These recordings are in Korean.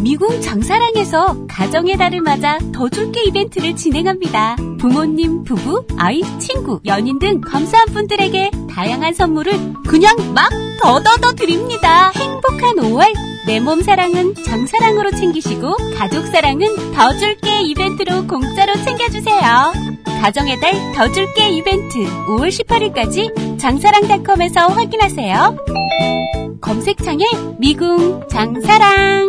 미궁 장사랑에서 가정의 달을 맞아 더 줄게 이벤트를 진행합니다. 부모님, 부부, 아이, 친구, 연인 등 감사한 분들에게 다양한 선물을 그냥 막 더더더 드립니다. 행복한 5월 내 몸 사랑은 장사랑으로 챙기시고 가족 사랑은 더 줄게 이벤트로 공짜로 챙겨주세요. 가정의 달 더 줄게 이벤트 5월 18일까지 장사랑닷컴에서 확인하세요. 검색창에 미궁 장사랑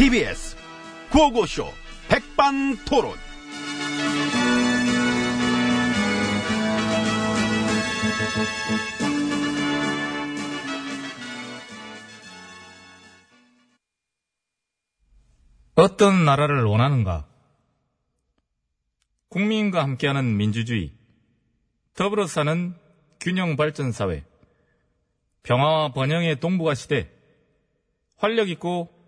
TBS 구호고쇼 백반토론. 어떤 나라를 원하는가? 국민과 함께하는 민주주의, 더불어 사는 균형 발전 사회, 평화와 번영의 동북아 시대, 활력 있고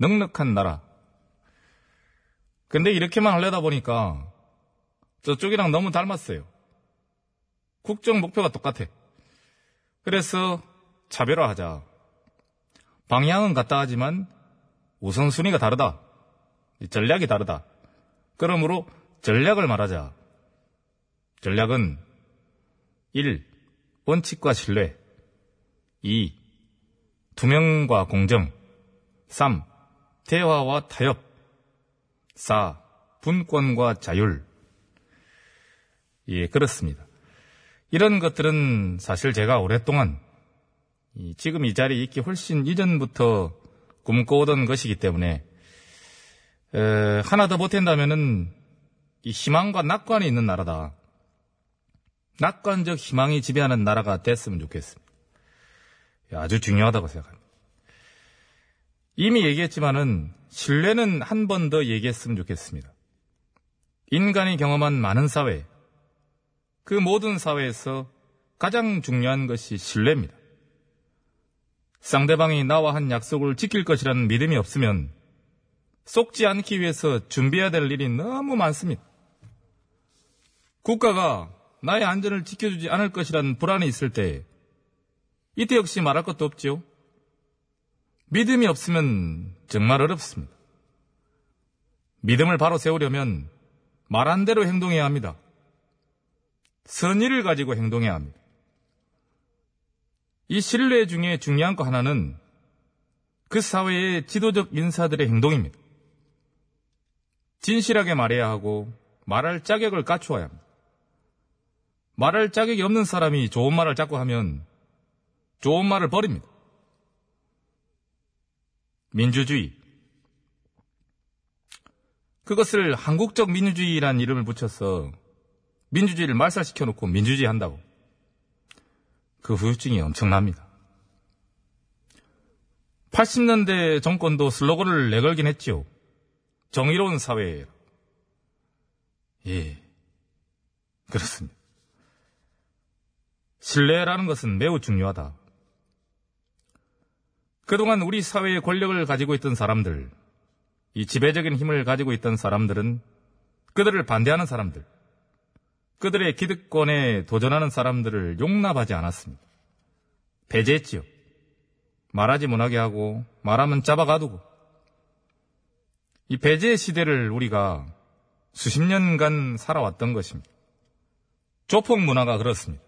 넉넉한 나라. 근데 이렇게만 하려다 보니까 저쪽이랑 너무 닮았어요. 국정 목표가 똑같아. 그래서 차별화하자. 방향은 같다 하지만 우선순위가 다르다. 전략이 다르다. 그러므로 전략을 말하자. 전략은 1. 원칙과 신뢰 2. 투명과 공정 3. 대화와 타협 4. 분권과 자율 예, 그렇습니다. 이런 것들은 사실 제가 오랫동안 지금 이 자리에 있기 훨씬 이전부터 꿈꿔오던 것이기 때문에 에, 하나 더 보탠다면은 이 희망과 낙관이 있는 나라다. 낙관적 희망이 지배하는 나라가 됐으면 좋겠습니다. 아주 중요하다고 생각합니다. 이미 얘기했지만은 신뢰는 한 번 더 얘기했으면 좋겠습니다. 인간이 경험한 많은 사회, 그 모든 사회에서 가장 중요한 것이 신뢰입니다. 상대방이 나와 한 약속을 지킬 것이라는 믿음이 없으면 속지 않기 위해서 준비해야 될 일이 너무 많습니다. 국가가 나의 안전을 지켜주지 않을 것이라는 불안이 있을 때 이때 역시 말할 것도 없지요. 믿음이 없으면 정말 어렵습니다. 믿음을 바로 세우려면 말한 대로 행동해야 합니다. 선의를 가지고 행동해야 합니다. 이 신뢰 중에 중요한 거 하나는 그 사회의 지도적 인사들의 행동입니다. 진실하게 말해야 하고 말할 자격을 갖추어야 합니다. 말할 자격이 없는 사람이 좋은 말을 자꾸 하면 좋은 말을 버립니다. 민주주의. 그것을 한국적 민주주의라는 이름을 붙여서 민주주의를 말살시켜 놓고 민주주의 한다고. 그 후유증이 엄청납니다. 80년대 정권도 슬로건을 내걸긴 했지요. 정의로운 사회예요. 예. 그렇습니다. 신뢰라는 것은 매우 중요하다. 그동안 우리 사회의 권력을 가지고 있던 사람들, 이 지배적인 힘을 가지고 있던 사람들은 그들을 반대하는 사람들, 그들의 기득권에 도전하는 사람들을 용납하지 않았습니다. 배제했지요. 말하지 못하게 하고 말하면 잡아가두고 이 배제 시대를 우리가 수십 년간 살아왔던 것입니다. 조폭 문화가 그렇습니다.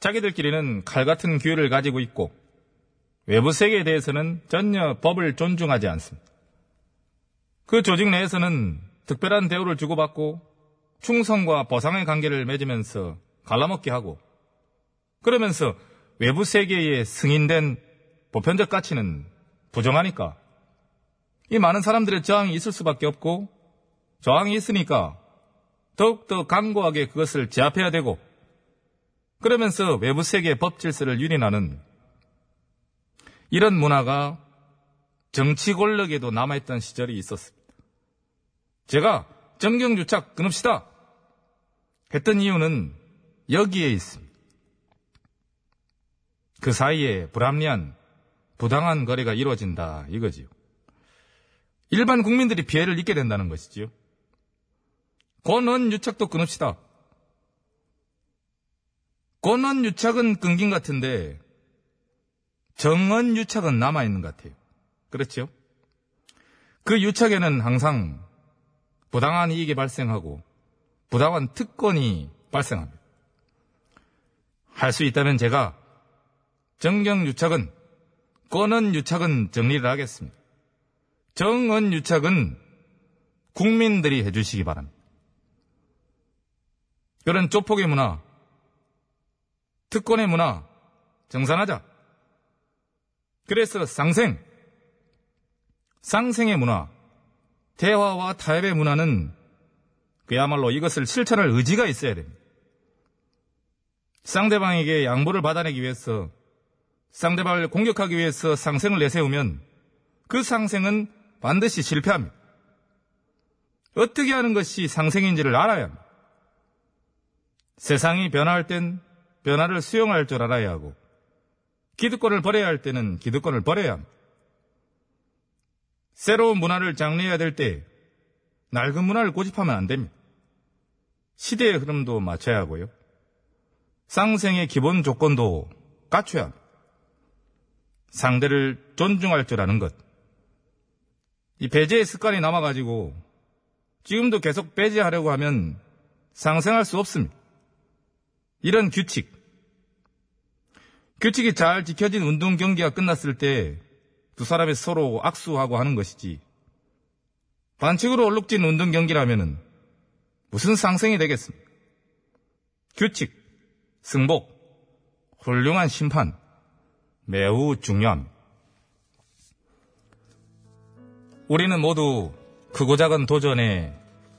자기들끼리는 칼 같은 기회를 가지고 있고 외부 세계에 대해서는 전혀 법을 존중하지 않습니다. 그 조직 내에서는 특별한 대우를 주고받고 충성과 보상의 관계를 맺으면서 갈라먹기 하고 그러면서 외부 세계에 승인된 보편적 가치는 부정하니까 이 많은 사람들의 저항이 있을 수밖에 없고 저항이 있으니까 더욱더 강고하게 그것을 제압해야 되고 그러면서 외부 세계의 법 질서를 유린하는 이런 문화가 정치 권력에도 남아있던 시절이 있었습니다. 제가 정경유착 끊읍시다 했던 이유는 여기에 있습니다. 그 사이에 불합리한 부당한 거래가 이루어진다 이거지요. 일반 국민들이 피해를 입게 된다는 것이지요. 권원 유착도 끊읍시다. 권원 유착은 끊긴 것 같은데 정원 유착은 남아있는 것 같아요. 그렇죠? 그 유착에는 항상 부당한 이익이 발생하고 부당한 특권이 발생합니다. 할 수 있다면 제가 정경 유착은 권원 유착은 정리를 하겠습니다. 정원 유착은 국민들이 해주시기 바랍니다. 그런 조폭의 문화, 특권의 문화 정산하자. 그래서 쌍생, 쌍생의 문화, 대화와 타협의 문화는 그야말로 이것을 실천할 의지가 있어야 됩니다. 상대방에게 양보를 받아내기 위해서 상대방을 공격하기 위해서 상생을 내세우면 그 상생은 반드시 실패합니다. 어떻게 하는 것이 상생인지를 알아야 합니다. 세상이 변화할 땐 변화를 수용할 줄 알아야 하고 기득권을 버려야 할 때는 기득권을 버려야 합니다. 새로운 문화를 장려해야 될 때 낡은 문화를 고집하면 안 됩니다. 시대의 흐름도 맞춰야 하고요. 상생의 기본 조건도 갖춰야 합니다. 상대를 존중할 줄 아는 것. 이 배제의 습관이 남아가지고 지금도 계속 배제하려고 하면 상생할 수 없습니다. 이런 규칙. 규칙이 잘 지켜진 운동 경기가 끝났을 때 두 사람이 서로 악수하고 하는 것이지. 반칙으로 얼룩진 운동 경기라면은 무슨 상생이 되겠습니까? 규칙, 승복, 훌륭한 심판, 매우 중요합니다. 우리는 모두 크고 작은 도전에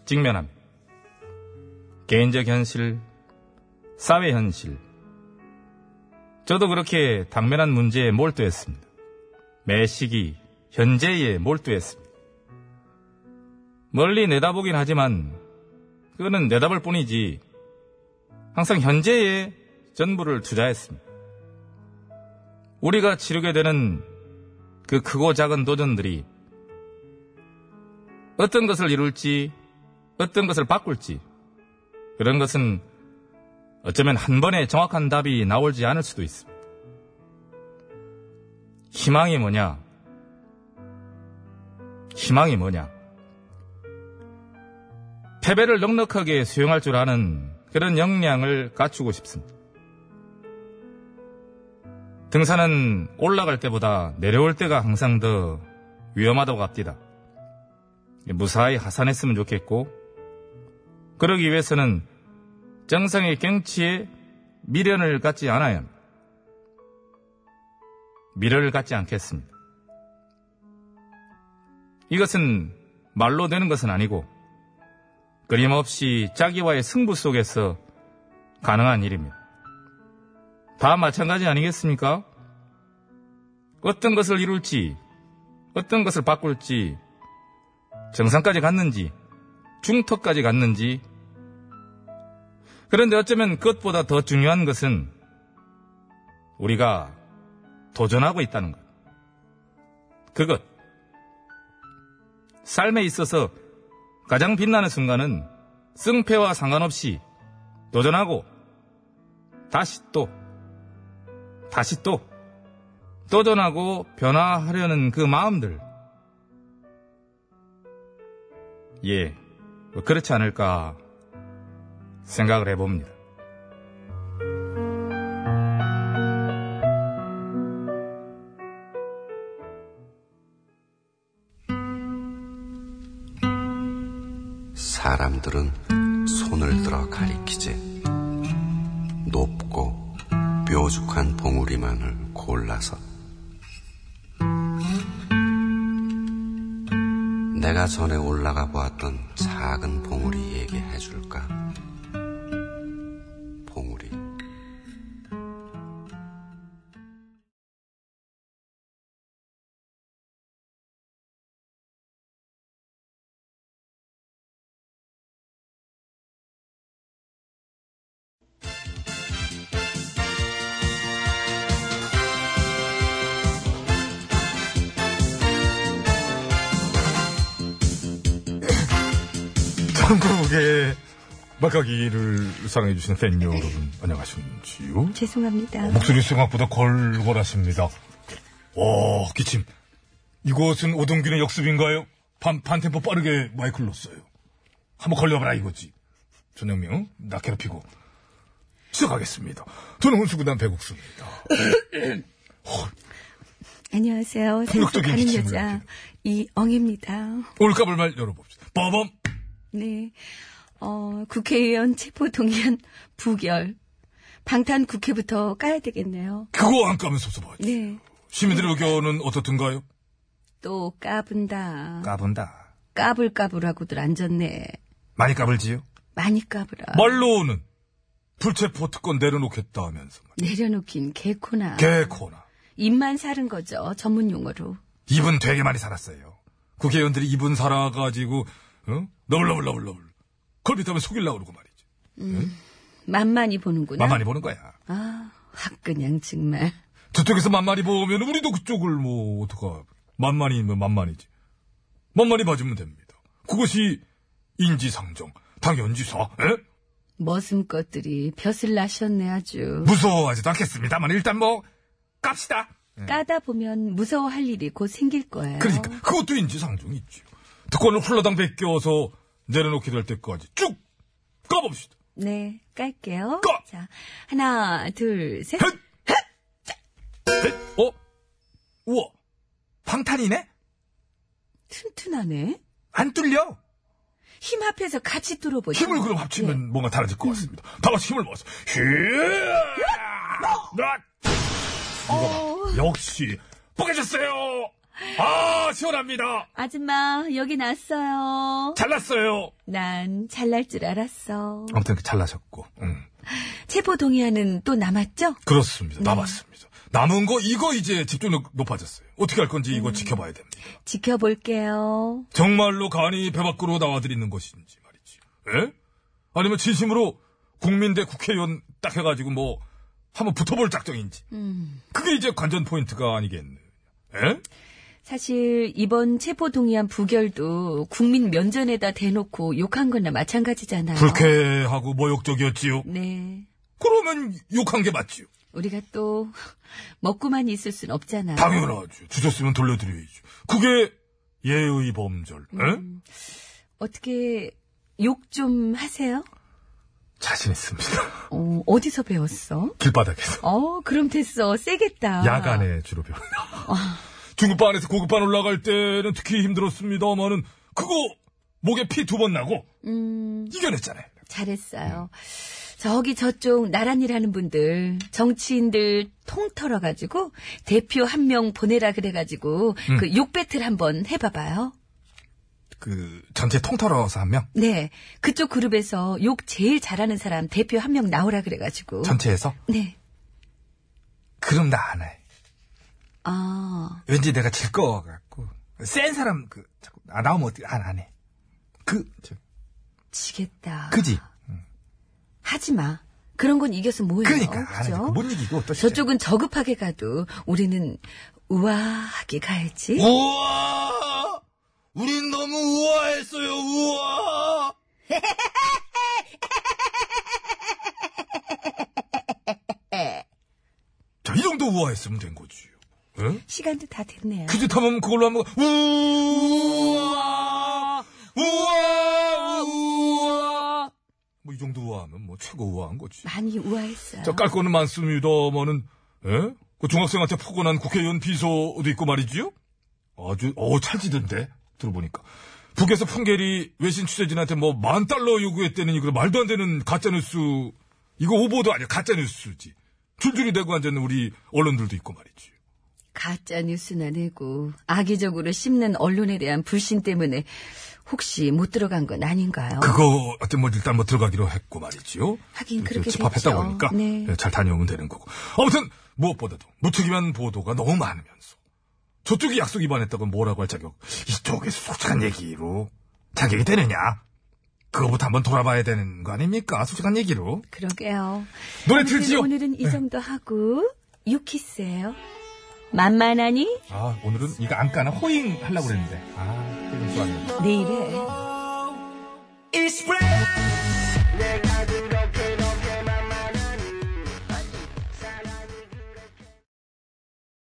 직면합니다. 개인적 현실, 사회 현실. 저도 그렇게 당면한 문제에 몰두했습니다. 매 시기, 현재에 몰두했습니다. 멀리 내다보긴 하지만 그거는 내다볼 뿐이지 항상 현재에 전부를 투자했습니다. 우리가 치르게 되는 그 크고 작은 도전들이 어떤 것을 이룰지, 어떤 것을 바꿀지, 그런 것은 어쩌면 한 번에 정확한 답이 나오지 않을 수도 있습니다. 희망이 뭐냐? 희망이 뭐냐? 패배를 넉넉하게 수용할 줄 아는 그런 역량을 갖추고 싶습니다. 등산은 올라갈 때보다 내려올 때가 항상 더 위험하다고 합니다. 무사히 하산했으면 좋겠고, 그러기 위해서는 정상의 경치에 미련을 갖지 않아야. 미련을 갖지 않겠습니다. 이것은 말로 되는 것은 아니고, 끊임없이 자기와의 승부 속에서 가능한 일입니다. 다 마찬가지 아니겠습니까? 어떤 것을 이룰지, 어떤 것을 바꿀지, 정상까지 갔는지, 중턱까지 갔는지, 그런데 어쩌면 그것보다 더 중요한 것은 우리가 도전하고 있다는 것. 그것. 삶에 있어서 가장 빛나는 순간은 승패와 상관없이 도전하고 다시 또, 다시 또 도전하고 변화하려는 그 마음들. 예, 뭐 그렇지 않을까 생각을 해봅니다. 사람들은 손을 들어 가리키지 높고 뾰족한 봉우리만을 골라서 내가 전에 올라가 보았던 작은 봉우리 얘기해 줄까? 한국의 막가기를 사랑해주시는 팬 여러분, 안녕하십니까? 죄송합니다. 목소리 생각보다 걸걸하십니다. 와, 기침. 이곳은 오동균의 역습인가요? 반, 반템포 빠르게 마이크를 넣었어요. 한번 걸려봐라 이거지. 전영명, 나 괴롭히고. 시작하겠습니다. 저는 혼수구단 배국수입니다. 안녕하세요. 폭력적인 기침을 여자. 이엉입니다. 오늘 까불 말 열어봅시다. 빠밤! 네. 어, 국회의원 체포 동의안 부결. 방탄 국회부터 까야 되겠네요. 그거 안 까면 섭섭하지. 네. 시민들의 의견은 어떻든가요? 또 까분다. 까분다. 까불까불하고들 앉았네. 많이 까불지요? 많이 까불어. 말로는 불체포 특권 내려놓겠다 하면서 내려놓긴 개코나. 개코나 입만 사른 거죠. 전문 용어로. 입은 되게 많이 살았어요. 국회의원들이 입은 살아가지고 어? 너블너블너블너블 걸핏하면 속일라 그러고 말이지. 만만히 보는구나. 만만히 보는 거야. 아, 확 그냥 정말. 저쪽에서 만만히 보면 우리도 그쪽을 뭐 어떡하 만만히 뭐 만만이지. 만만히 봐주면 됩니다. 그것이 인지상정, 당연지사. 에? 머슴 것들이 벼슬 나셨네 아주. 무서워하지도 않겠습니다만 일단 뭐 깝시다. 까다 보면 무서워할 일이 곧 생길 거예요. 그러니까 그것도 인지상정이 있죠. 특권을 훌러당 베껴서 내려놓게 될 때까지 쭉 까봅시다. 네, 깔게요. 꺼! 자, 하나, 둘, 셋. 헷! 헷! 어? 우와. 방탄이네? 튼튼하네. 안 뚫려. 힘 합해서 같이 뚫어보죠. 힘을 그럼 합치면 뭔가 달라질 것 같습니다. 다 같이 힘을 모아서. 휘! 어, 역시 뽀개졌어요. 아 시원합니다. 아줌마, 여기 났어요. 잘났어요. 난 잘날 줄 알았어. 아무튼 잘나셨고. 음. 체포 동의안은 또 남았죠? 그렇습니다. 남았습니다. 남은 거 이거 이제 집중력 높아졌어요. 어떻게 할 건지 이거 지켜봐야 됩니다. 지켜볼게요. 정말로 간이 배 밖으로 나와드리는 것인지 말이지. 예? 아니면 진심으로 국민 대 국회의원 딱 해가지고 뭐 한번 붙어볼 작정인지. 그게 이제 관전 포인트가 아니겠네. 예? 사실 이번 체포 동의안 부결도 국민 면전에다 대놓고 욕한 거나 마찬가지잖아요. 불쾌하고 모욕적이었지요. 네. 그러면 욕한 게 맞지요. 우리가 또 먹고만 있을 순 없잖아요. 당연하죠. 주셨으면 돌려드려야죠. 그게 예의 범절. 예? 어떻게 욕 좀 하세요? 자신 있습니다. 어, 어디서 배웠어? 길바닥에서. 어, 그럼 됐어. 세겠다. 야간에 주로 배운다. 중급반에서 고급반 올라갈 때는 특히 힘들었습니다만은 그거 목에 피 두 번 나고 음, 이겨냈잖아요. 잘했어요. 저기 저쪽 나란히 하는 분들, 정치인들 통 털어 가지고 대표 한 명 보내라 그래 가지고 음. 그욕 배틀 한번 해봐봐요. 그 전체 통털어서 한 명? 네, 그쪽 그룹에서 욕 제일 잘하는 사람 대표 한 명 나오라 그래가지고. 전체에서? 네. 그럼 나 안 해. 아, 왠지 내가 질 거 같고 센 사람 그 자꾸 아, 나오면 어떻게 안, 안 해. 그 저, 지겠다. 그지? 하지 마. 그런 건 이겨서 뭐해요? 그러니까 안 해. 그죠? 못 이기고 또. 저쪽은 저급하게 가도 우리는 우아하게 가야지. 우와! 우린 너무 우아했어요. 우아! 자, 이 정도 우아했으면 된 거지. 예? 시간도 다 됐네요. 그짓 하면 그걸로 한번 우아! 우아! 우아! 뭐이 정도 우아하면 뭐 최고 우아한 거지. 많이 우아했어요. 자, 깔 거는 많습니다만은, 예? 그 중학생한테 포근한 국회의원 비서도 있고 말이지요? 아주, 어 찰지던데, 들어보니까. 북에서 풍계리 외신 취재진한테 뭐 만 달러 요구했다니 그 말도 안 되는 가짜 뉴스 이거 오보도 아니야 가짜 뉴스지 줄줄이 대고 앉아있는 우리 언론들도 있고 말이지 가짜 뉴스나 내고 악의적으로 씹는 언론에 대한 불신 때문에 혹시 못 들어간 건 아닌가요? 그거 어떤 뭐 일단 뭐 들어가기로 했고 말이지요 하긴 그렇게 집합했다 됐죠. 보니까 네. 네, 잘 다녀오면 되는 거고 아무튼 무엇보다도 무책임한 보도가 너무 많으면서 저쪽이 약속 위반했다고 뭐라고 할 자격 이쪽에서 솔직한 얘기로 자격이 되느냐 그거부터 한번 돌아봐야 되는 거 아닙니까 솔직한 얘기로 그러게요. 노래 틀지요 오늘은 이 네. 정도 하고 유키스예요. 만만하니? 아 오늘은 이거 안 까나? 호잉 하려고 그랬는데. 아 호잉 좋았네. 내일에.